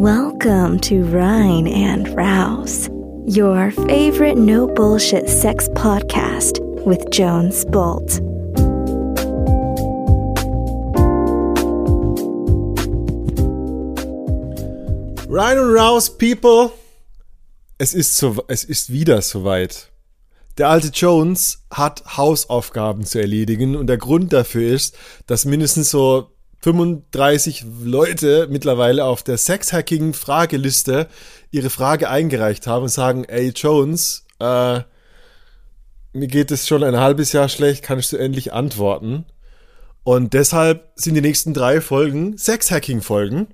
Welcome to Rhine and Rouse, your favorite no bullshit sex podcast with Jones Bolt. Rhine and Rouse, people. Es ist, so, es ist wieder soweit. Der alte Jones hat Hausaufgaben zu erledigen und der Grund dafür ist, dass mindestens so 35 Leute mittlerweile auf der Sexhacking-Frageliste ihre Frage eingereicht haben und sagen, ey Jones, äh, mir geht es schon ein halbes Jahr schlecht, kannst du endlich antworten? Und deshalb sind die nächsten drei Folgen Sexhacking-Folgen,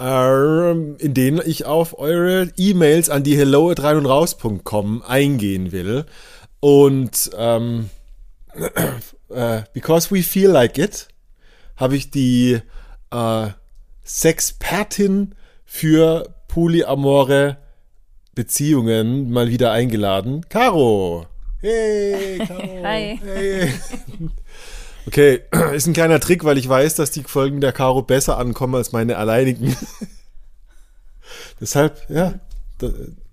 äh, in denen ich auf eure E-Mails an die hello at rein und raus.com eingehen will. Und ähm, äh, because we feel like it, habe ich die äh, Sexpertin für polyamore Beziehungen mal wieder eingeladen. Caro! Hey, Caro! Hi. Hey. Okay, ist ein kleiner Trick, weil ich weiß, dass die Folgen der Caro besser ankommen als meine alleinigen. Deshalb, ja,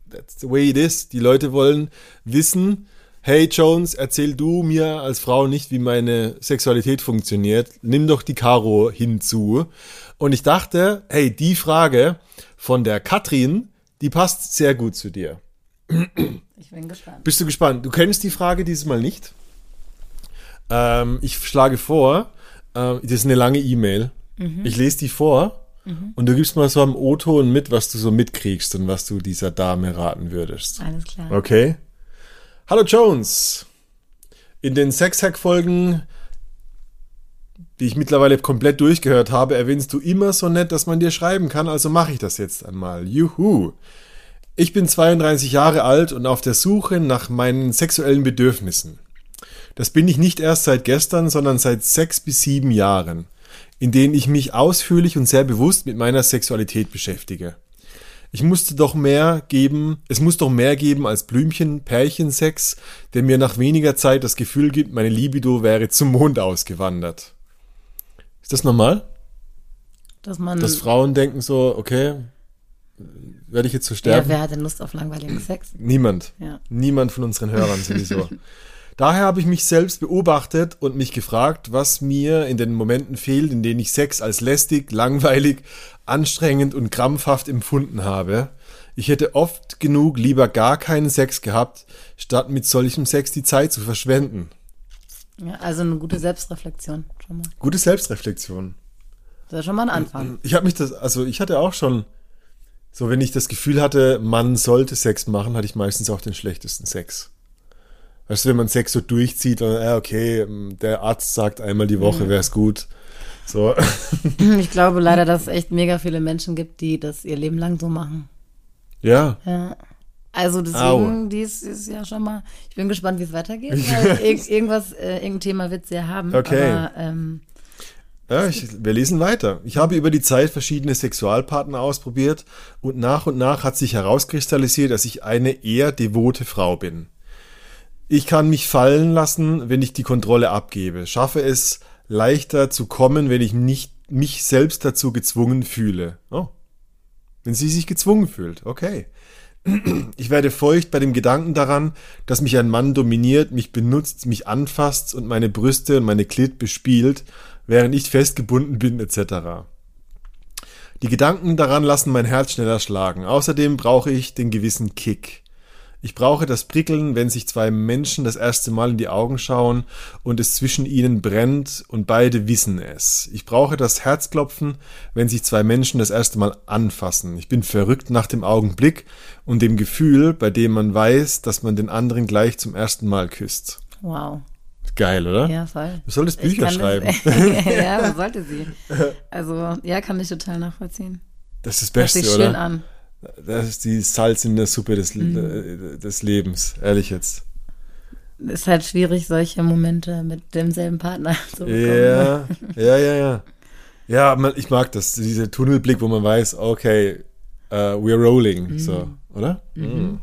that's the way it is. Die Leute wollen wissen, hey Jones, erzähl du mir als Frau nicht, wie meine Sexualität funktioniert. Nimm doch die Caro hinzu. Und ich dachte, hey, die Frage von der Katrin, die passt sehr gut zu dir. Ich bin gespannt. Bist du gespannt? Du kennst die Frage dieses Mal nicht. Ähm, ich schlage vor, äh, das ist eine lange E-Mail. Ich lese die vor und du gibst mal so am O-Ton mit, was du so mitkriegst und was du dieser Dame raten würdest. Alles klar. Okay. Hallo Jones. In den Sexhack-Folgen, die ich mittlerweile komplett durchgehört habe, erwähnst du immer so nett, dass man dir schreiben kann, also mache ich das jetzt einmal. Juhu. Ich bin 32 Jahre alt und auf der Suche nach meinen sexuellen Bedürfnissen. Das bin ich nicht erst seit gestern, sondern seit sechs bis sieben Jahren, in denen ich mich ausführlich und sehr bewusst mit meiner Sexualität beschäftige. Ich musste doch mehr geben, es muss doch mehr geben als Blümchen, Pärchensex, der mir nach weniger Zeit das Gefühl gibt, meine Libido wäre zum Mond ausgewandert. Ist das normal? Dass man. Dass Frauen denken so, okay, werde ich jetzt so ja, sterben? wer hat denn Lust auf langweiligen Sex? Niemand. Ja. Niemand von unseren Hörern sowieso. Daher habe ich mich selbst beobachtet und mich gefragt, was mir in den Momenten fehlt, in denen ich Sex als lästig, langweilig, anstrengend und krampfhaft empfunden habe. Ich hätte oft genug lieber gar keinen Sex gehabt, statt mit solchem Sex die Zeit zu verschwenden. Ja, also eine gute Selbstreflexion schon mal. Gute Selbstreflexion. Das ist schon mal ein Anfang. Ich habe mich das, also ich hatte auch schon, so wenn ich das Gefühl hatte, man sollte Sex machen, hatte ich meistens auch den schlechtesten Sex. Weißt du, wenn man Sex so durchzieht, und, ja, okay, der Arzt sagt einmal die Woche, wäre es gut. So. Ich glaube leider, dass es echt mega viele Menschen gibt, die das ihr Leben lang so machen. ja. Ja. Also deswegen, dies ist ja schon mal. Ich bin gespannt, wie es weitergeht. Weil irg irgendwas, äh, irgendein Thema wird sie ja haben. Okay. Aber ähm, Ja, ich, wir lesen weiter. Ich habe über die Zeit verschiedene Sexualpartner ausprobiert und nach und nach hat sich herauskristallisiert, dass ich eine eher devote Frau bin. Ich kann mich fallen lassen, wenn ich die Kontrolle abgebe, schaffe es leichter zu kommen, wenn ich nicht mich selbst dazu gezwungen fühle. Oh. Wenn sie sich gezwungen fühlt, okay. Ich werde feucht bei dem Gedanken daran, dass mich ein Mann dominiert, mich benutzt, mich anfasst und meine Brüste und meine Klit bespielt, während ich festgebunden bin, etc. Die Gedanken daran lassen mein Herz schneller schlagen. Außerdem brauche ich den gewissen Kick. Ich brauche das Prickeln, wenn sich zwei Menschen das erste Mal in die Augen schauen und es zwischen ihnen brennt und beide wissen es. Ich brauche das Herzklopfen, wenn sich zwei Menschen das erste Mal anfassen. Ich bin verrückt nach dem Augenblick und dem Gefühl, bei dem man weiß, dass man den anderen gleich zum ersten Mal küsst. wow. Geil, oder? Ja, voll. Du solltest Bücher schreiben. Das, ja, man sollte sie. Also, ja, kann ich total nachvollziehen. Das ist das Beste, sich schön oder? an. Das ist die Salz in der Suppe des, äh, des Lebens. Ehrlich jetzt. Ist halt schwierig, solche Momente mit demselben Partner zu bekommen. Ja, ja, ja, ja. Ja, man, ich mag das, dieser Tunnelblick, wo man weiß, okay, uh, we're rolling, so, oder? Mhm.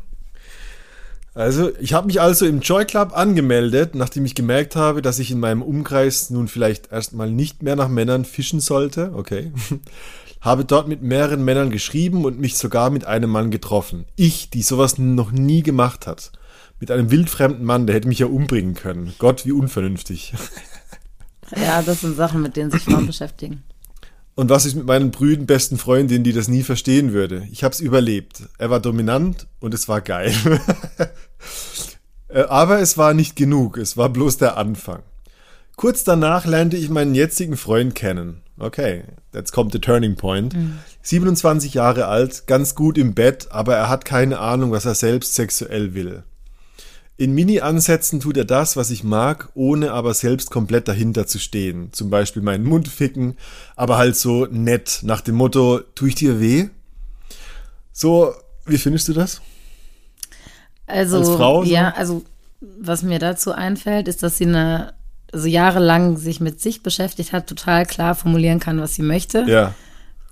Also, ich habe mich also im Joy Club angemeldet, nachdem ich gemerkt habe, dass ich in meinem Umkreis nun vielleicht erstmal nicht mehr nach Männern fischen sollte. Okay. habe dort mit mehreren Männern geschrieben und mich sogar mit einem Mann getroffen. Ich, die sowas noch nie gemacht hat. Mit einem wildfremden Mann, der hätte mich ja umbringen können. Gott, wie unvernünftig. Ja, das sind Sachen, mit denen sich Frauen beschäftigen. Und was ist mit meinen brüden besten Freundinnen, die das nie verstehen würde? Ich habe es überlebt. Er war dominant und es war geil. Äh, aber es war nicht genug, es war bloß der Anfang. Kurz danach lernte ich meinen jetzigen Freund kennen. Okay, jetzt kommt der Turning Point. Mhm. 27 Jahre alt, ganz gut im Bett, aber er hat keine Ahnung, was er selbst sexuell will. In Mini-Ansätzen tut er das, was ich mag, ohne aber selbst komplett dahinter zu stehen. Zum Beispiel meinen Mund ficken, aber halt so nett, nach dem Motto, tue ich dir weh? So, wie findest du das? Also, Als Frau, so? ja, also, was mir dazu einfällt, ist, dass sie eine, also jahrelang sich mit sich beschäftigt hat, total klar formulieren kann, was sie möchte. Ja.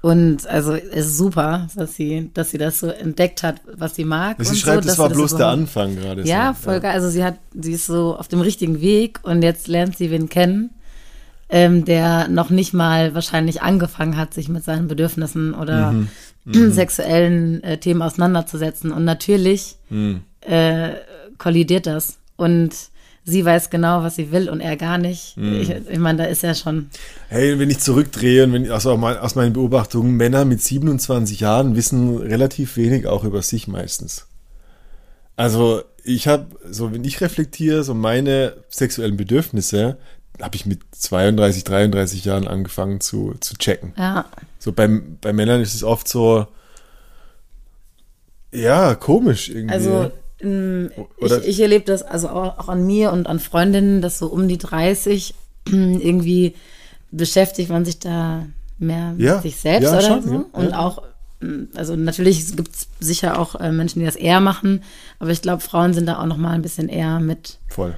Und also es ist super, dass sie, dass sie das so entdeckt hat, was sie mag. Sie schreibt, so, das war bloß das der Anfang gerade. Ja, so. voll geil. Also sie hat, sie ist so auf dem richtigen Weg und jetzt lernt sie wen kennen, ähm, der noch nicht mal wahrscheinlich angefangen hat, sich mit seinen Bedürfnissen oder mhm. Mhm. sexuellen äh, Themen auseinanderzusetzen. Und natürlich mhm. äh, kollidiert das. Und sie weiß genau, was sie will und er gar nicht. Mhm. Ich, ich meine, da ist ja schon. Hey, wenn ich zurückdrehe und wenn ich, also aus meinen Beobachtungen, Männer mit 27 Jahren wissen relativ wenig auch über sich meistens. Also ich habe, so wenn ich reflektiere, so meine sexuellen Bedürfnisse, habe ich mit 32, 33 Jahren angefangen zu, zu checken. Ja. So beim, bei Männern ist es oft so, ja, komisch irgendwie. Also ich, ich, erlebe das also auch, an mir und an Freundinnen, dass so um die 30 irgendwie beschäftigt man sich da mehr ja, mit sich selbst ja, oder schon, so. Ja, und auch, also natürlich gibt es sicher auch äh, Menschen, die das eher machen, aber ich glaube, Frauen sind da auch noch mal ein bisschen eher mit Voll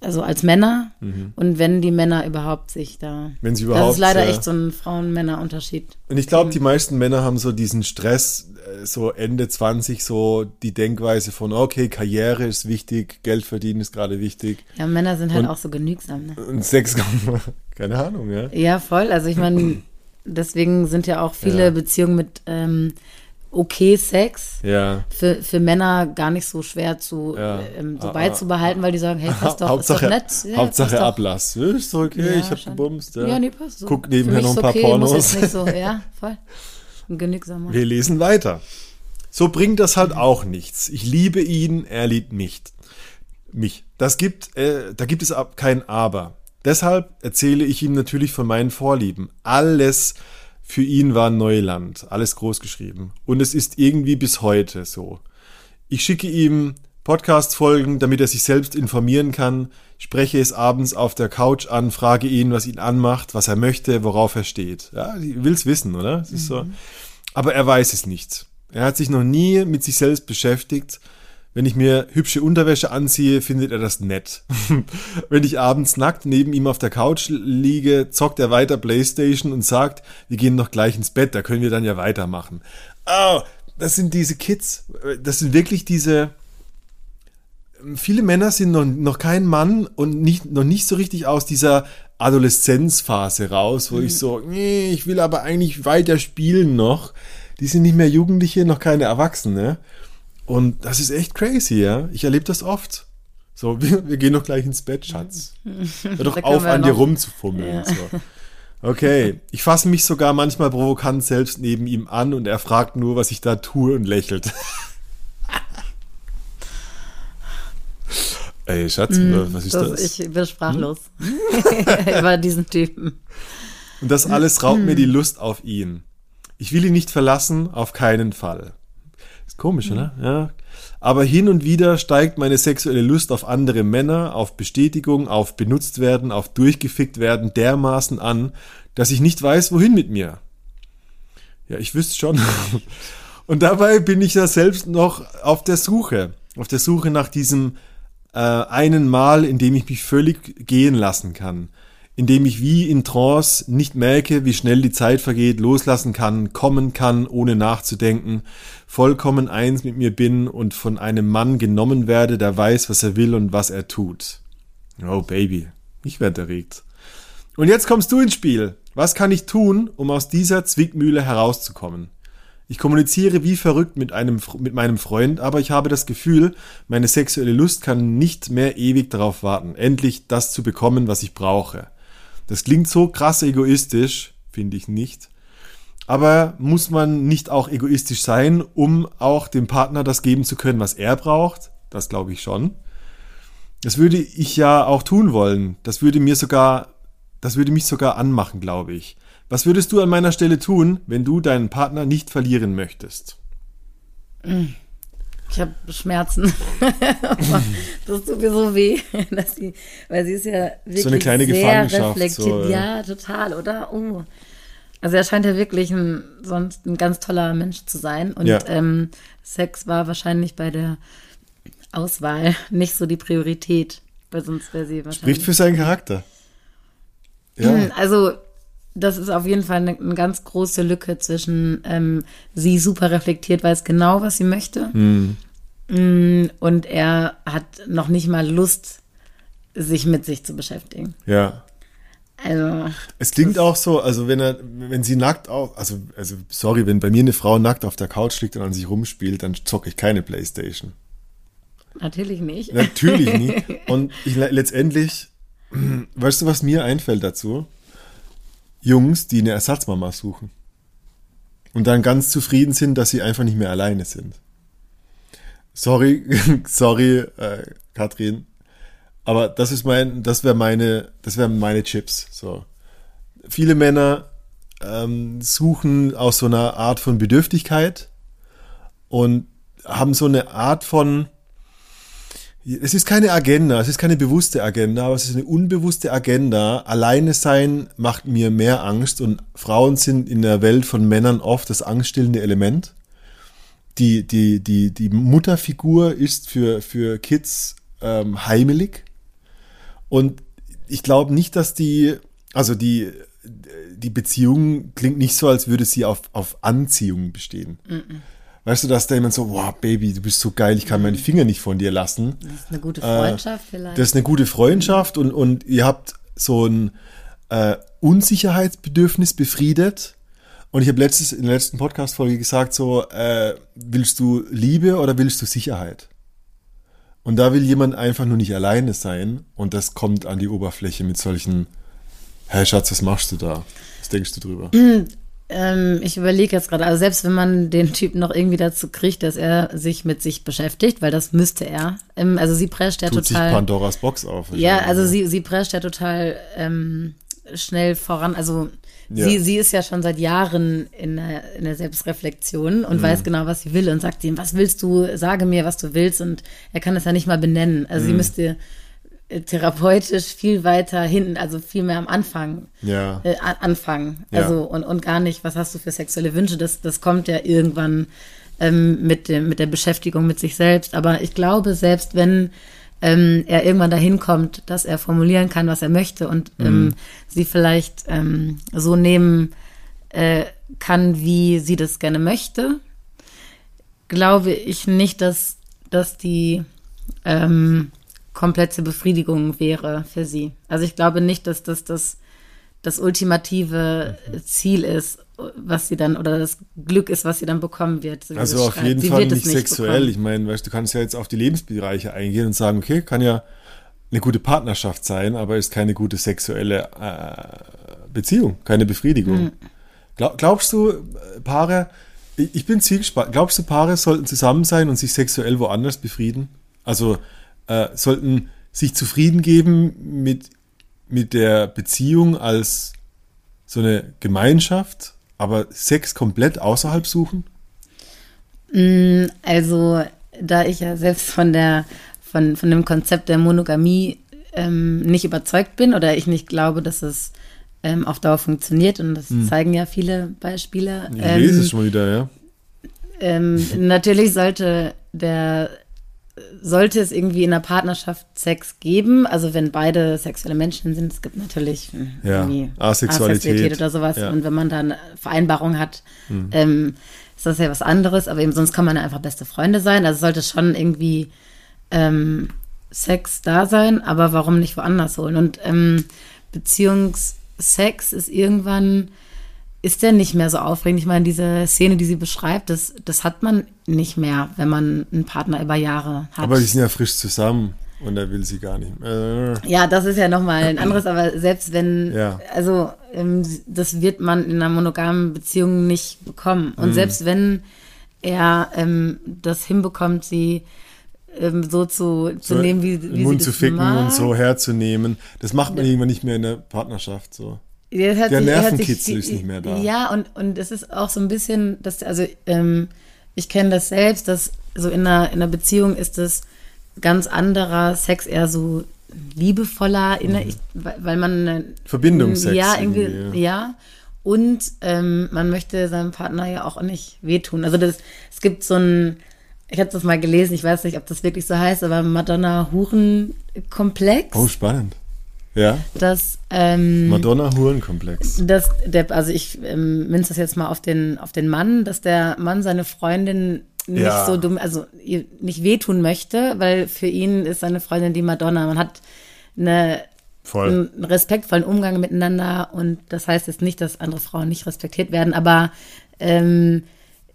also als Männer mhm. und wenn die Männer überhaupt sich da. Wenn sie überhaupt. Das ist leider echt so ein Frauen-Männer-Unterschied. Und ich glaube, die meisten Männer haben so diesen Stress, äh, so Ende 20, so die Denkweise von, okay, Karriere ist wichtig, Geld verdienen ist gerade wichtig. Ja, Männer sind halt und, auch so genügsam. Ne? Und Sex, keine Ahnung, ja. Ja, voll. Also ich meine, deswegen sind ja auch viele ja. Beziehungen mit ähm, okay Sex ja. für, für Männer gar nicht so schwer zu ja. ähm, so ah, beizubehalten, weil die sagen, hey, passt doch, Hauptsache, ist doch nett. Ja, Hauptsache Ablass. Ist okay, ich hab gebumst. Ja. ja, nee, passt so. Guck nebenher noch ein paar okay, Pornos. Muss so, ja, voll. Genügsamer. Wir lesen weiter. So bringt das halt auch nichts. Ich liebe ihn, er liebt mich. Mich. Das gibt, äh, da gibt es kein Aber. Deshalb erzähle ich ihm natürlich von meinen Vorlieben. Alles, für ihn war Neuland, alles groß geschrieben. Und es ist irgendwie bis heute so. Ich schicke ihm Podcast-Folgen, damit er sich selbst informieren kann, spreche es abends auf der Couch an, frage ihn, was ihn anmacht, was er möchte, worauf er steht. Ja, will es wissen, oder? Mhm. so. Aber er weiß es nicht. Er hat sich noch nie mit sich selbst beschäftigt wenn ich mir hübsche Unterwäsche anziehe, findet er das nett. Wenn ich abends nackt neben ihm auf der Couch liege, zockt er weiter Playstation und sagt, wir gehen noch gleich ins Bett, da können wir dann ja weitermachen. Oh, das sind diese Kids. Das sind wirklich diese. Viele Männer sind noch, noch kein Mann und nicht, noch nicht so richtig aus dieser Adoleszenzphase raus, wo mhm. ich so, nee, ich will aber eigentlich weiter spielen noch. Die sind nicht mehr Jugendliche, noch keine Erwachsene. Und das ist echt crazy, ja. Ich erlebe das oft. So, wir, wir gehen doch gleich ins Bett, Schatz. Hör doch auf, an dir rumzufummeln. Ja. So. Okay, ich fasse mich sogar manchmal provokant selbst neben ihm an und er fragt nur, was ich da tue und lächelt. Ey, Schatz, mm, was ist das? das? Ich bin sprachlos hm? über diesen Typen. Und das alles raubt mm. mir die Lust auf ihn. Ich will ihn nicht verlassen, auf keinen Fall. Komisch, mhm. oder? Ja. Aber hin und wieder steigt meine sexuelle Lust auf andere Männer, auf Bestätigung, auf benutzt werden, auf durchgefickt werden dermaßen an, dass ich nicht weiß, wohin mit mir. Ja, ich wüsste schon. Und dabei bin ich ja selbst noch auf der Suche. Auf der Suche nach diesem äh, einen Mal, in dem ich mich völlig gehen lassen kann. Indem ich wie in Trance nicht merke, wie schnell die Zeit vergeht, loslassen kann, kommen kann, ohne nachzudenken, vollkommen eins mit mir bin und von einem Mann genommen werde, der weiß, was er will und was er tut. Oh Baby, ich werde erregt. Und jetzt kommst du ins Spiel. Was kann ich tun, um aus dieser Zwickmühle herauszukommen? Ich kommuniziere wie verrückt mit, einem, mit meinem Freund, aber ich habe das Gefühl, meine sexuelle Lust kann nicht mehr ewig darauf warten, endlich das zu bekommen, was ich brauche. Das klingt so krass egoistisch, finde ich nicht. Aber muss man nicht auch egoistisch sein, um auch dem Partner das geben zu können, was er braucht? Das glaube ich schon. Das würde ich ja auch tun wollen. Das würde mir sogar, das würde mich sogar anmachen, glaube ich. Was würdest du an meiner Stelle tun, wenn du deinen Partner nicht verlieren möchtest? Ich habe Schmerzen. das tut mir so weh, dass sie, weil sie ist ja wirklich so eine kleine sehr Gefangenschaft. reflektiert. So, äh. ja, total, oder? Oh. Also er scheint ja wirklich ein, sonst ein ganz toller Mensch zu sein. Und Ja. ähm, Sex war wahrscheinlich bei der Auswahl nicht so die Priorität, weil sonst wäre sie wahrscheinlich. Spricht für seinen Charakter. Ja. Hm, Also, das ist auf jeden Fall eine, eine ganz große Lücke zwischen ähm, sie super reflektiert, weiß genau, was sie möchte. Hm. Mm, Und er hat noch nicht mal Lust, sich mit sich zu beschäftigen. ja. Also, Es klingt auch so, also wenn er, wenn sie nackt auf, also, also sorry, wenn bei mir eine Frau nackt auf der Couch liegt und an sich rumspielt, dann zocke ich keine Playstation. natürlich nicht. Natürlich nie. Und ich, le- letztendlich, weißt du, was mir einfällt dazu? Jungs, die eine Ersatzmama suchen. Und dann ganz zufrieden sind, dass sie einfach nicht mehr alleine sind. Sorry, sorry, äh, Katrin. Aber das ist mein, das wäre meine, das wären meine Chips. So. Viele Männer ähm, suchen aus so einer Art von Bedürftigkeit und haben so eine Art von, es ist keine Agenda, es ist keine bewusste Agenda, aber es ist eine unbewusste Agenda. Alleine sein macht mir mehr Angst und Frauen sind in der Welt von Männern oft das angststillende Element. Die, die, die, die Mutterfigur ist für, für Kids ähm, heimelig. Und ich glaube nicht, dass die, also die, die Beziehung klingt nicht so, als würde sie auf, auf Anziehung bestehen. Weißt du, dass da jemand so, wow, Baby, du bist so geil, ich kann meine Finger nicht von dir lassen. Das ist eine gute Freundschaft vielleicht. Das ist eine gute Freundschaft und, und ihr habt so ein äh, Unsicherheitsbedürfnis befriedet. Und ich habe letztes in der letzten Podcast-Folge gesagt, so, äh, willst du Liebe oder willst du Sicherheit? Und da will jemand einfach nur nicht alleine sein und das kommt an die Oberfläche mit solchen, hey Schatz, was machst du da? Was denkst du drüber? Ähm, ich überlege jetzt gerade, also selbst wenn man den Typen noch irgendwie dazu kriegt, dass er sich mit sich beschäftigt, weil das müsste er. Ähm, also sie prescht ja Tut sich total. Pandoras Box auf. Ja, wahrscheinlich. also sie, sie prescht ja total ähm, schnell voran. Also Ja. sie, sie ist ja schon seit Jahren in der, in der Selbstreflexion und weiß genau, was sie will und sagt ihm, was willst du, sage mir, was du willst. Und er kann es ja nicht mal benennen. Also sie müsste therapeutisch viel weiter hinten, also viel mehr am Anfang Ja. äh, an- anfangen. Ja. Also und, und gar nicht, was hast du für sexuelle Wünsche? Das, das kommt ja irgendwann ähm, mit, dem, mit der Beschäftigung mit sich selbst. Aber ich glaube, selbst wenn ähm, er irgendwann dahin kommt, dass er formulieren kann, was er möchte und ähm, sie vielleicht ähm, so nehmen äh, kann, wie sie das gerne möchte, glaube ich nicht, dass, dass die ähm, komplette Befriedigung wäre für sie. Also ich glaube nicht, dass das das, das ultimative Ziel ist, was sie dann, oder das Glück ist, was sie dann bekommen wird. Also sie auf schreibt. jeden Fall nicht sexuell. bekommen. Ich meine, weißt du, kannst ja jetzt auf die Lebensbereiche eingehen und sagen, okay, kann ja eine gute Partnerschaft sein, aber ist keine gute sexuelle äh, Beziehung, keine Befriedigung. Hm. Glaub, glaubst du, äh, Paare, ich, ich bin zielgespannt, glaubst du, Paare sollten zusammen sein und sich sexuell woanders befrieden? Also äh, sollten sich zufrieden geben mit, mit der Beziehung als so eine Gemeinschaft, aber Sex komplett außerhalb suchen? Also, da ich ja selbst von der, von, von dem Konzept der Monogamie ähm, nicht überzeugt bin oder ich nicht glaube, dass es ähm, auf Dauer funktioniert und das zeigen ja viele Beispiele. Ich ähm, lese es schon mal wieder, ja. ähm, natürlich sollte der sollte es irgendwie in der Partnerschaft Sex geben, also wenn beide sexuelle Menschen sind, es gibt natürlich Ja, irgendwie Asexualität. oder sowas Ja. und wenn man dann eine Vereinbarung hat, ähm, ist das ja was anderes, aber eben sonst kann man ja einfach beste Freunde sein, also es sollte schon irgendwie ähm, Sex da sein, aber warum nicht woanders holen? Und ähm, Beziehungssex ist irgendwann, ist der nicht mehr so aufregend. Ich meine, diese Szene, die sie beschreibt, das, das hat man nicht mehr, wenn man einen Partner über Jahre hat. Aber die sind ja frisch zusammen und er will sie gar nicht. Äh, ja, das ist ja nochmal ein anderes, aber selbst wenn, Ja. also ähm, das wird man in einer monogamen Beziehung nicht bekommen. Mhm. Und selbst wenn er ähm, das hinbekommt, sie ähm, so zu, zu so nehmen, wie, wie sie Mund das zu ficken mag. und so herzunehmen. Das macht man irgendwann nicht mehr in der Partnerschaft so. Ja, das hat Der sich- Nervenkitzel sich- ist nicht mehr da. Ja, und, und es ist auch so ein bisschen, dass, also ähm, ich kenne das selbst, dass so in einer, in einer Beziehung ist es ganz anderer Sex, eher so liebevoller, der, ich, weil man eine- Verbindungssex Ja, irgendwie, irgendwie, ja. Und ähm, man möchte seinem Partner ja auch nicht wehtun. Also das, es gibt so ein, ich habe das mal gelesen, ich weiß nicht, ob das wirklich so heißt, aber Madonna-Huren-Komplex. Oh, spannend. Ja, dass ähm, Madonna-Hurenkomplex. dass der, also ich ähm, münze das jetzt mal auf den, auf den Mann, dass der Mann seine Freundin nicht Ja. so dumm, also ihr nicht wehtun möchte, weil für ihn ist seine Freundin die Madonna. Man hat eine, Voll. einen respektvollen Umgang miteinander und das heißt jetzt nicht, dass andere Frauen nicht respektiert werden, aber ähm,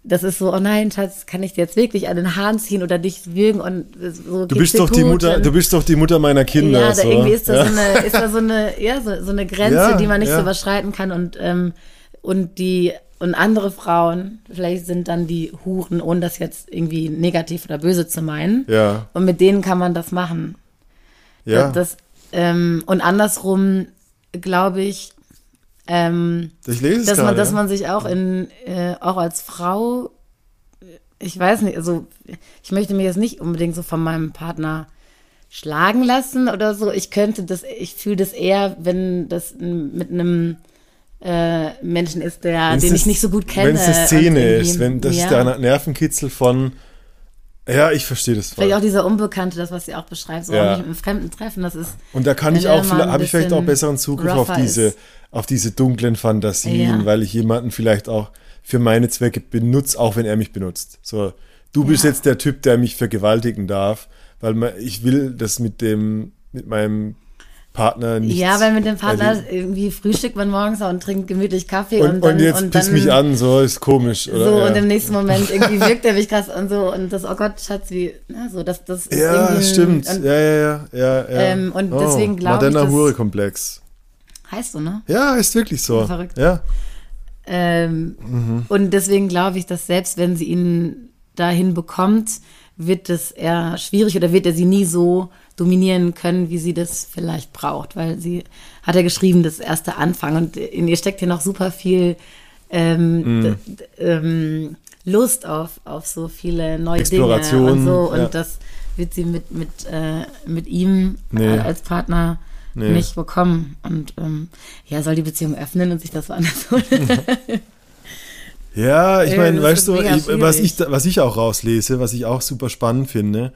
das ist so, oh nein, Schatz, kann ich dir jetzt wirklich an den Haaren ziehen oder dich würgen und so Du bist doch die Mutter, du bist doch die Mutter meiner Kinder. ja, da so. irgendwie ist da, ja. so eine, ist da so eine, ja, so, so eine Grenze, Ja, die man nicht ja. so überschreiten kann und, ähm, und die, und andere Frauen, vielleicht sind dann die Huren, ohne das jetzt irgendwie negativ oder böse zu meinen. Ja, Und mit denen kann man das machen. ja. Das, ähm, und andersrum glaube ich, ähm, ich lese es dass man, gerade, dass man sich auch in, äh, auch als Frau, ich weiß nicht, also ich möchte mich jetzt nicht unbedingt so von meinem Partner schlagen lassen oder so. Ich könnte das, ich fühle das eher, wenn das mit einem äh, Menschen ist, der, Wenn's den ich nicht so gut kenne. Wenn es eine Szene ist, wenn das ja. ist der Nervenkitzel von. Ja, ich verstehe das voll. Vielleicht auch dieser Unbekannte, das, was sie auch beschreibt, so Ja. auch nicht mit einem Fremden treffen, das ist. Und da kann ich auch, habe ich vielleicht auch besseren Zugriff auf diese, ist. auf diese dunklen Fantasien, Ja. weil ich jemanden vielleicht auch für meine Zwecke benutze, auch wenn er mich benutzt. So, du bist Ja. jetzt der Typ, der mich vergewaltigen darf, weil ich will das mit dem, mit meinem Partner nicht. Ja, weil mit dem Partner erleben. irgendwie frühstückt man morgens und trinkt gemütlich Kaffee Und, und, und, dann, jetzt und piss dann, mich an, so ist komisch, oder? So, ja. und im nächsten Moment irgendwie wirkt er mich krass und so und das, oh Gott, Schatz, wie, na, so, das, das ist ja, stimmt. Und ja, ja, ja, ja. Ähm, und deswegen glaub ich, Madonna Hure-Komplex. Heißt so, ne? Ja, ist wirklich so. Verrückt. Ja. Ähm, Mhm. Und deswegen glaube ich, dass selbst wenn sie ihn dahin bekommt, wird es eher schwierig oder wird er sie nie so dominieren können, wie sie das vielleicht braucht, weil sie hat ja geschrieben, das erste Anfang und in ihr steckt ja noch super viel ähm, d- ähm, Lust auf, auf so viele neue Dinge und so und ja. das wird sie mit, mit, äh, mit ihm Nee. äh, als Partner Nee. nicht bekommen und ähm, ja, soll die Beziehung öffnen und sich das woanders holen. Ja, ich Ey, meine, weißt du, ich, was, ich, was ich auch rauslese, was ich auch super spannend finde,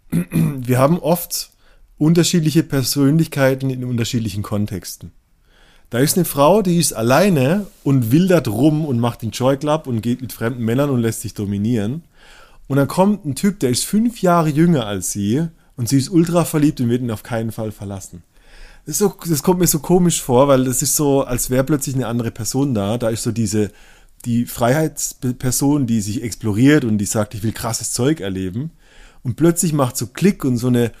wir haben oft unterschiedliche Persönlichkeiten in unterschiedlichen Kontexten. Da ist eine Frau, die ist alleine und wildert rum und macht den Joy Club und geht mit fremden Männern und lässt sich dominieren. Und dann kommt ein Typ, der ist fünf Jahre jünger als sie und sie ist ultra verliebt und wird ihn auf keinen Fall verlassen. Das, ist so, das kommt mir so komisch vor, weil das ist so, als wäre plötzlich eine andere Person da. Da ist so diese, die Freiheitsperson, die sich exploriert und die sagt, ich will krasses Zeug erleben. Und plötzlich macht so Klick und so eine,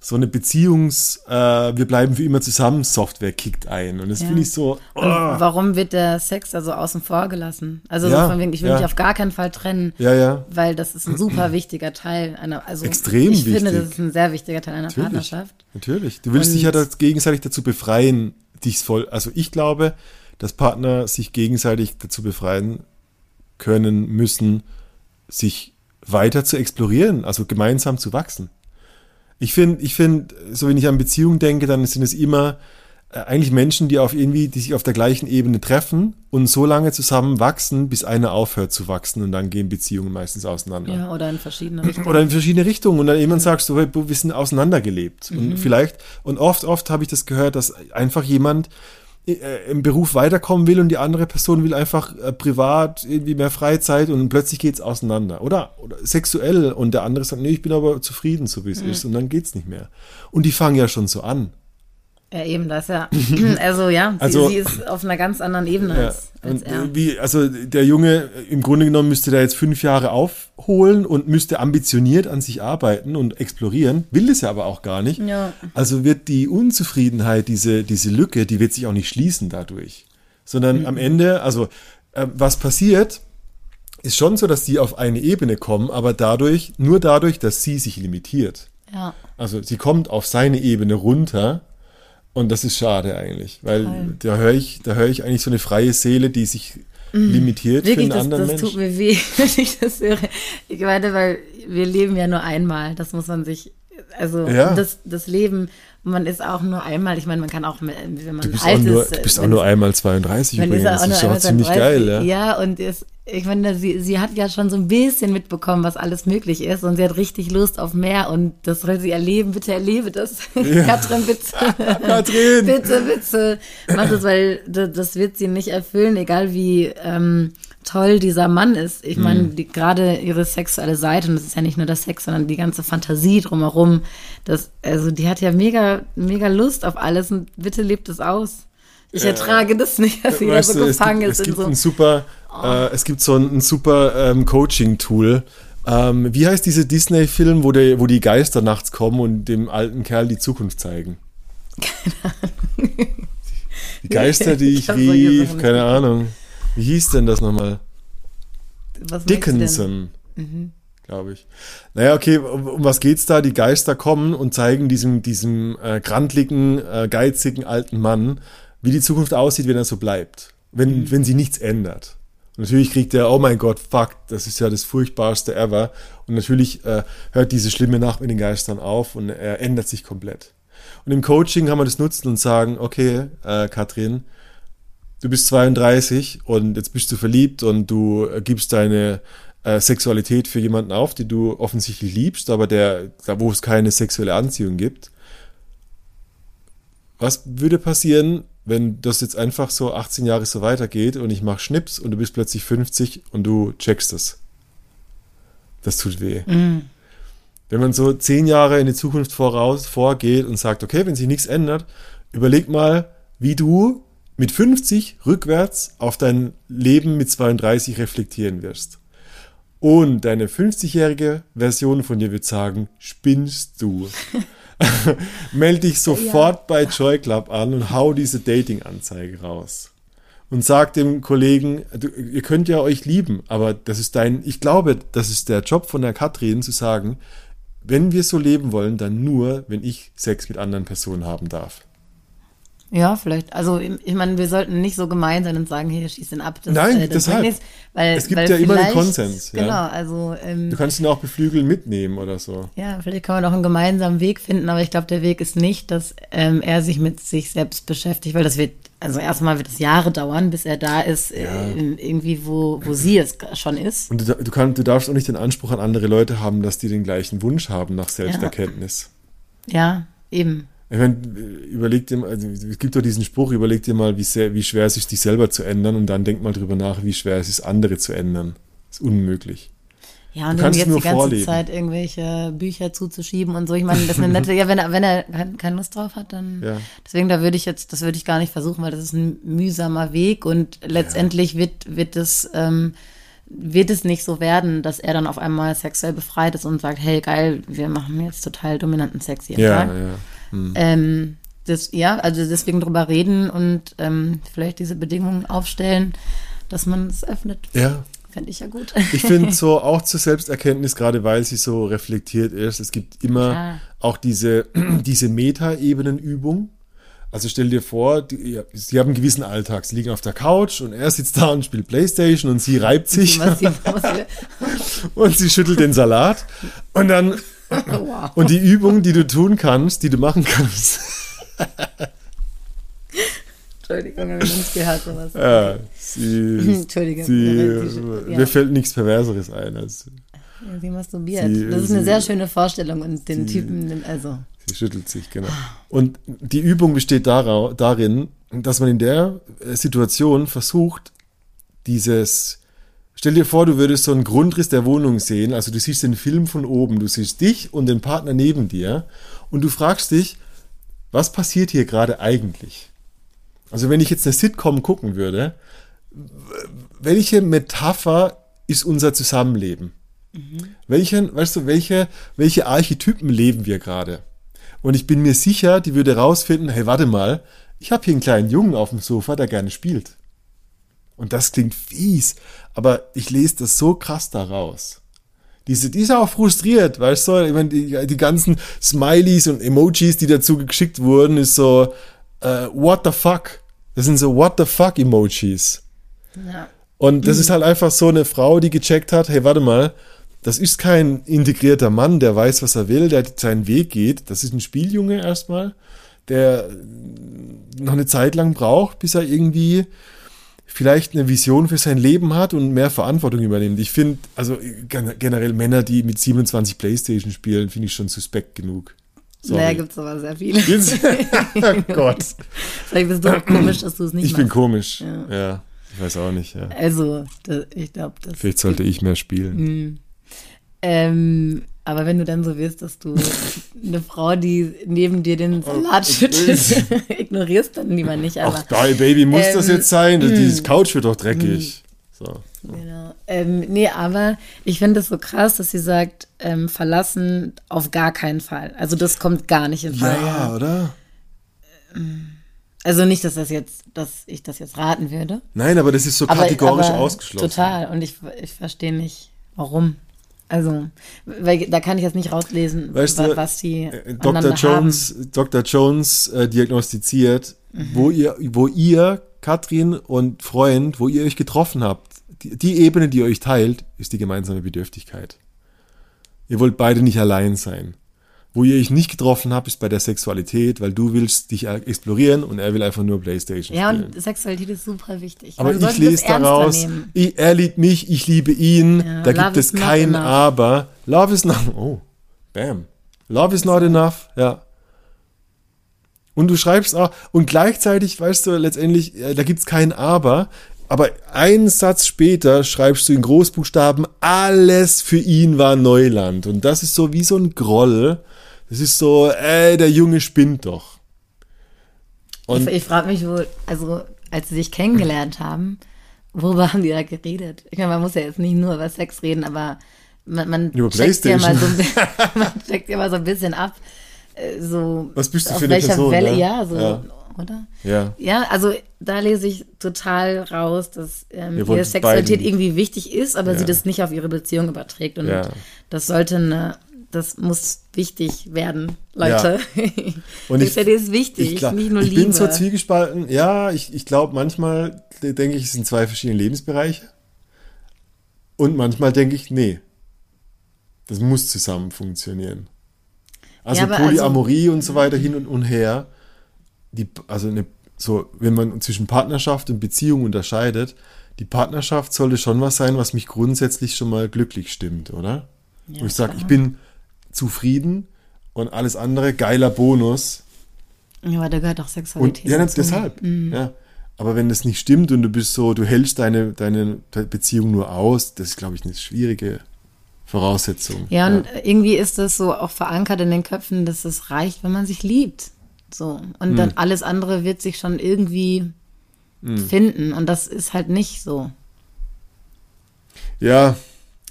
so eine Beziehungs, äh, wir bleiben für immer zusammen Software kickt ein. Und das Ja. finde ich so, Und oh, warum wird der Sex also außen vor gelassen? Also Ja, so von wegen, ich will ja. mich auf gar keinen Fall trennen, ja, ja. weil das ist ein super wichtiger Teil einer, also Extrem ich finde, wichtig. das ist ein sehr wichtiger Teil einer Natürlich. Partnerschaft. Natürlich. Du willst Und- dich ja das gegenseitig dazu befreien, dich voll. Also ich glaube, dass Partner sich gegenseitig dazu befreien können müssen, sich weiter zu explorieren, also gemeinsam zu wachsen. Ich finde, ich finde, so wenn ich an Beziehungen denke, dann sind es immer äh, eigentlich Menschen, die auf irgendwie, die sich auf der gleichen Ebene treffen und so lange zusammen wachsen, bis einer aufhört zu wachsen und dann gehen Beziehungen meistens auseinander. Ja, oder in verschiedene Richtungen. Oder in verschiedene Richtungen und dann jemand sagst du, wir sind auseinandergelebt. Mhm. Und vielleicht, und oft, oft habe ich das gehört, dass einfach jemand im Beruf weiterkommen will und die andere Person will einfach äh, privat irgendwie mehr Freizeit und plötzlich geht's auseinander. Oder, oder sexuell und der andere sagt, nee, ich bin aber zufrieden, so wie es mhm. ist und dann geht's nicht mehr. Und die fangen ja schon so an. Ja, eben, das ja. Also ja, sie, also, sie ist auf einer ganz anderen Ebene ja, als, als er. Wie, also der Junge, im Grunde genommen müsste der jetzt fünf Jahre aufholen und müsste ambitioniert an sich arbeiten und explorieren, will es ja aber auch gar nicht. Ja. Also wird die Unzufriedenheit, diese, diese Lücke, die wird sich auch nicht schließen dadurch. Sondern mhm. am Ende, also äh, was passiert, ist schon so, dass die auf eine Ebene kommen, aber dadurch, nur dadurch, dass sie sich limitiert. Ja. Also sie kommt auf seine Ebene runter und das ist schade eigentlich, weil Voll. da höre ich, da höre ich eigentlich so eine freie Seele, die sich mm. limitiert Wirklich, für einen das, anderen das tut mir weh, wenn ich das höre. Ich meine, weil wir leben ja nur einmal. Das muss man sich, also ja. das, das Leben man ist auch nur einmal, ich meine, man kann auch, wenn man du bist alt auch nur, ist. Du bist auch nur einmal 32 übrigens. Das ist auch ziemlich 32, geil, ja. Ja, und es, ich meine, sie, sie hat ja schon so ein bisschen mitbekommen, was alles möglich ist und sie hat richtig Lust auf mehr und das soll sie erleben. Bitte erlebe das. Ja. Katrin, bitte. Katrin! bitte, bitte. Mach das, weil das wird sie nicht erfüllen, egal wie, ähm, toll dieser Mann ist. Ich meine, mhm. gerade ihre sexuelle Seite, und das ist ja nicht nur der Sex, sondern die ganze Fantasie drumherum, das, also die hat ja mega, mega Lust auf alles und bitte lebt es aus. Ich ertrage äh, das nicht, dass sie da so gefangen ist. Es gibt, so. ein super, oh. äh, es gibt so ein, ein super ähm, Coaching-Tool. Ähm, wie heißt dieser Disney-Film, wo, wo die Geister nachts kommen und dem alten Kerl die Zukunft zeigen? Keine Ahnung. Die Geister, die ich, ich rief, keine Ahnung. Wie hieß denn das nochmal? Was Dickinson. Mhm. Glaube ich. Naja, okay, um, um, was geht's da? Die Geister kommen und zeigen diesem, diesem äh, grantligen, äh, geizigen alten Mann, wie die Zukunft aussieht, wenn er so bleibt. Wenn, mhm. wenn sie nichts ändert. Und natürlich kriegt er, oh mein Gott, fuck, das ist ja das furchtbarste ever. Und natürlich äh, hört diese schlimme Nacht mit den Geistern auf und er ändert sich komplett. Und im Coaching kann man das nutzen und sagen, okay, äh, Katrin, du bist 32 und jetzt bist du verliebt und du gibst deine äh, Sexualität für jemanden auf, die du offensichtlich liebst, aber der, da wo es keine sexuelle Anziehung gibt. Was würde passieren, wenn das jetzt einfach so 18 Jahre so weitergeht und ich mache Schnips und du bist plötzlich 50 und du checkst das? Das tut weh. Mm. Wenn man so 10 Jahre in die Zukunft voraus vorgeht und sagt, okay, wenn sich nichts ändert, überleg mal, wie du mit 50 rückwärts auf dein Leben mit 32 reflektieren wirst. Und deine 50-jährige Version von dir wird sagen, spinnst du. Meld dich sofort ja. bei Joy Club an und hau diese Dating-Anzeige raus. Und sag dem Kollegen, du, ihr könnt ja euch lieben, aber das ist dein, ich glaube, das ist der Job von der Katrin zu sagen, wenn wir so leben wollen, dann nur, wenn ich Sex mit anderen Personen haben darf. Ja, vielleicht. Also ich meine, wir sollten nicht so gemein sein und sagen, hey, schieß den ab. Das, Nein, äh, das deshalb. Nichts, weil, es gibt weil ja immer einen Konsens. Ja. Genau, also ähm, du kannst ihn auch beflügeln mitnehmen oder so. Ja, vielleicht kann man auch einen gemeinsamen Weg finden, aber ich glaube, der Weg ist nicht, dass ähm, er sich mit sich selbst beschäftigt, weil das wird, also erstmal wird es Jahre dauern, bis er da ist, äh, ja. äh, irgendwie wo, wo sie es schon ist. Und du, du, kannst, du darfst auch nicht den Anspruch an andere Leute haben, dass die den gleichen Wunsch haben nach Selbsterkenntnis. Ja, ja eben. Ich meine, überleg dir mal, also es gibt doch diesen Spruch, überleg dir mal, wie, sehr, wie schwer es ist, dich selber zu ändern und dann denk mal drüber nach, wie schwer es ist, andere zu ändern. Das ist unmöglich. Ja, und dann jetzt die ganze vorleben. Zeit irgendwelche Bücher zuzuschieben und so. Ich meine, das ist eine nette, ja, wenn er, wenn er keine Lust drauf hat, dann. Ja. Deswegen, da würde ich jetzt, das würde ich gar nicht versuchen, weil das ist ein mühsamer Weg und letztendlich ja. wird, wird es, ähm, wird es nicht so werden, dass er dann auf einmal sexuell befreit ist und sagt, hey, geil, wir machen jetzt total dominanten Sex jeden ja, Tag. Ja. Mhm. Ähm, das, ja, also deswegen drüber reden und ähm, vielleicht diese Bedingungen aufstellen, dass man es öffnet. Ja. Fände ich ja gut. Ich finde so auch zur Selbsterkenntnis, gerade weil sie so reflektiert ist, es gibt immer ja. auch diese, diese Meta-Ebenen-Übung. Also stell dir vor, die, sie haben einen gewissen Alltag. Sie liegen auf der Couch und er sitzt da und spielt Playstation und sie reibt sich. und sie schüttelt den Salat. Und dann wow. Und die Übung, die du tun kannst, die du machen kannst. Entschuldigung, habe ich nicht gehört sowas. Ja, sie, Entschuldige. sie, Ja. mir fällt nichts Perverseres ein. Als, sie masturbiert. Sie- das ist eine sehr schöne Vorstellung und den sie- Typen, also. sie schüttelt sich, genau. Und die Übung besteht darin, dass man in der äh, Situation versucht, dieses, stell dir vor, du würdest so einen Grundriss der Wohnung sehen, also du siehst den Film von oben, du siehst dich und den Partner neben dir und du fragst dich, was passiert hier gerade eigentlich? Also wenn ich jetzt eine Sitcom gucken würde, welche Metapher ist unser Zusammenleben? Welchen, weißt du, welche, welche Archetypen leben wir gerade? Und ich bin mir sicher, die würde rausfinden, hey, warte mal, ich habe hier einen kleinen Jungen auf dem Sofa, der gerne spielt. Und das klingt fies, aber ich lese das so krass da raus. Diese, die ist auch frustriert, weißt du, ich meine, die, die ganzen Smileys und Emojis, die dazu geschickt wurden, ist so, äh, what the fuck? Das sind so what the fuck Emojis. Ja. Und das ist halt einfach so eine Frau, die gecheckt hat, hey, warte mal, das ist kein integrierter Mann, der weiß, was er will, der seinen Weg geht. Das ist ein Spieljunge erstmal, der noch eine Zeit lang braucht, bis er irgendwie vielleicht eine Vision für sein Leben hat und mehr Verantwortung übernimmt. Ich finde, also gen- generell Männer, die mit 27 Playstation spielen, finde ich schon suspekt genug. Sorry. Naja, gibt es aber sehr viele. Gibt's? oh Gott. Vielleicht bist du auch komisch, dass du es nicht Ich bin machst. komisch. Ja. Ja. Ich weiß auch nicht, ja. Also, da, ich glaube, das. Vielleicht sollte ich mehr spielen. Ähm, aber wenn du dann so wirst, dass du eine Frau, die neben dir den Salat schüttet, ignorierst, dann lieber nicht. Aber Ach, geil, Baby, muss das Ähm, jetzt sein? Die Couch wird doch dreckig. So. Genau. Ähm, nee, aber ich finde es so krass, dass sie sagt, ähm, verlassen auf gar keinen Fall. Also das kommt gar nicht in Frage. Ja, oder? Also nicht, dass das jetzt, dass ich das jetzt raten würde. Nein, aber das ist so Aber, kategorisch aber ausgeschlossen. Total. Und ich, ich verstehe nicht, warum. Also, weil da kann ich jetzt nicht rauslesen, Weißt du, was die Äh, Dr. Jones, Dr. Jones äh, diagnostiziert, Mhm. wo ihr, wo ihr, Katrin und Freund, wo ihr euch getroffen habt, die, die Ebene, die ihr euch teilt, ist die gemeinsame Bedürftigkeit. Ihr wollt beide nicht allein sein. Wo ihr euch nicht getroffen habt, ist bei der Sexualität, weil du willst dich explorieren und er will einfach nur Playstation Ja, spielen. und Sexualität ist super wichtig. Aber ich lese daraus, ich, er liebt mich, ich liebe ihn. Ja, da gibt es kein. Aber. Love is not. Oh, bam. Love is not enough. Ja. Und du schreibst auch, und gleichzeitig, weißt du, letztendlich, äh, da gibt es kein Aber. Aber einen Satz später schreibst du in Großbuchstaben, alles für ihn war Neuland. Und das ist so wie so ein Groll. Das ist so, ey, der Junge spinnt doch. Und ich ich frage mich, wo, also als sie sich kennengelernt haben, worüber haben die da geredet? Ich meine, man muss ja jetzt nicht nur über Sex reden, aber man, man Über checkt ja mal so, ein bi- man checkt ja mal so ein bisschen ab, äh, so Was bist du auf für eine welcher Person, Welle, ne? ja, so, Ja. oder? ja. Ja, also da lese ich total raus, dass ähm, ihre es Sexualität beiden- irgendwie wichtig ist, aber Ja. sie das nicht auf ihre Beziehung überträgt. Und Ja. das sollte eine, das muss wichtig werden, Leute. Und ich- ist wichtig, Ich, glaub, nicht nur ich Liebe. bin so zwiegespalten. Ja, ich, ich glaube, manchmal denke ich, es sind zwei verschiedene Lebensbereiche. Und manchmal denke ich, nee, das muss zusammen funktionieren. Also Ja, aber also- Polyamorie und so weiter hin und, und her. Die, also eine, so, wenn man zwischen Partnerschaft und Beziehung unterscheidet, die Partnerschaft sollte schon was sein, was mich grundsätzlich schon mal glücklich stimmt, oder? Wo ich sage, ich bin zufrieden und alles andere geiler Bonus. Ja, aber da gehört auch Und Sexualität ja, dazu. deshalb. Ja. Aber wenn das nicht stimmt und du bist so, du hältst deine, deine Beziehung nur aus, das ist, glaube ich, eine schwierige Voraussetzung. Ja, und irgendwie ist das so auch verankert in den Köpfen, dass es reicht, wenn man sich liebt. So. Und Hm. dann alles andere wird sich schon irgendwie finden. Und das ist halt nicht so. ja,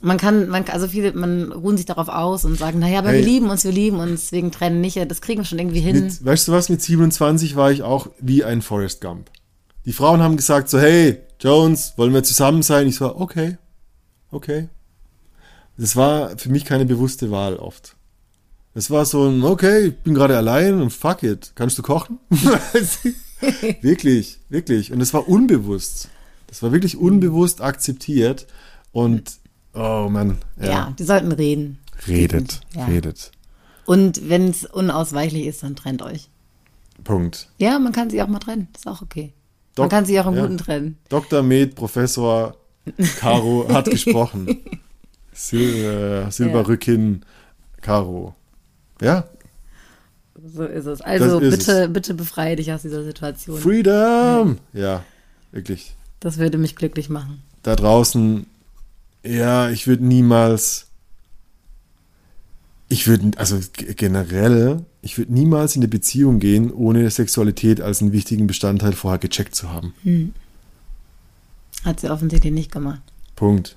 Man kann, man, also viele, man ruhen sich darauf aus und sagen, naja, aber Hey. wir lieben uns, wir lieben uns, deswegen trennen nicht, das kriegen wir schon irgendwie hin. mit, weißt du was, mit 27 war ich auch wie ein Forrest Gump. Die Frauen haben gesagt so, hey, Jones, wollen wir zusammen sein? Ich so, okay, okay. Das war für mich keine bewusste Wahl oft. Es war so ein, okay, ich bin gerade allein und fuck it. Kannst du kochen? wirklich, wirklich. Und es war unbewusst. Das war wirklich unbewusst akzeptiert. Und, oh Mann, ja. ja. die sollten reden. Redet, Ja. redet. Und wenn es unausweichlich ist, dann trennt euch. Punkt. Ja, man kann sich auch mal trennen, ist auch okay. Man Dok- kann sich auch im ja. Guten trennen. Dr. Med, Professor Caro hat gesprochen. Sil äh, Silberrücken, Caro. Ja, So ist es. Also ist bitte, bitte befreie dich aus dieser Situation. Freedom! Ja, wirklich. Das würde mich glücklich machen. Da draußen, ja, ich würde niemals, ich würde, also generell, ich würde niemals in eine Beziehung gehen, ohne Sexualität als einen wichtigen Bestandteil vorher gecheckt zu haben. Hat sie offensichtlich nicht gemacht. Punkt.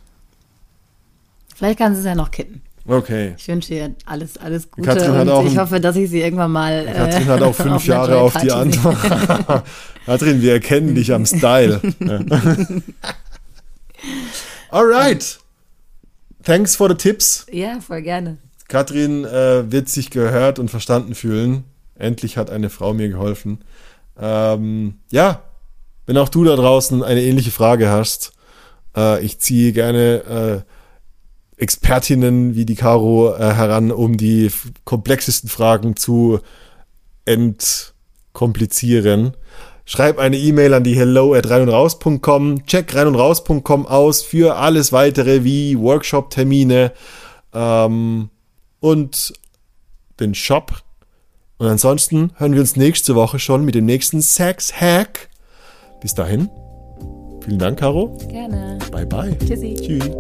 Vielleicht kann sie es ja noch kitten. Okay. Ich wünsche ihr alles, alles Gute Katrin hat und auch ich hoffe, dass ich sie irgendwann mal. Katrin äh, hat auch fünf auf Jahre auf die. Antwort. Katrin, wir erkennen dich am Style. Alright. Thanks for the tips. Ja, voll gerne. Katrin äh, wird sich gehört und verstanden fühlen. Endlich hat eine Frau mir geholfen. Ähm, ja, wenn auch du da draußen eine ähnliche Frage hast, äh, ich ziehe gerne äh, Expertinnen wie die Caro äh, heran, um die komplexesten Fragen zu entkomplizieren. Schreib eine E-Mail an die hello at reinundraus.com, check reinundraus.com aus für alles weitere wie Workshop-Termine ähm, und den Shop. Und ansonsten hören wir uns nächste Woche schon mit dem nächsten Sex-Hack. Bis dahin, vielen Dank, Caro. Gerne. Bye, bye. Tschüssi. Tschüss.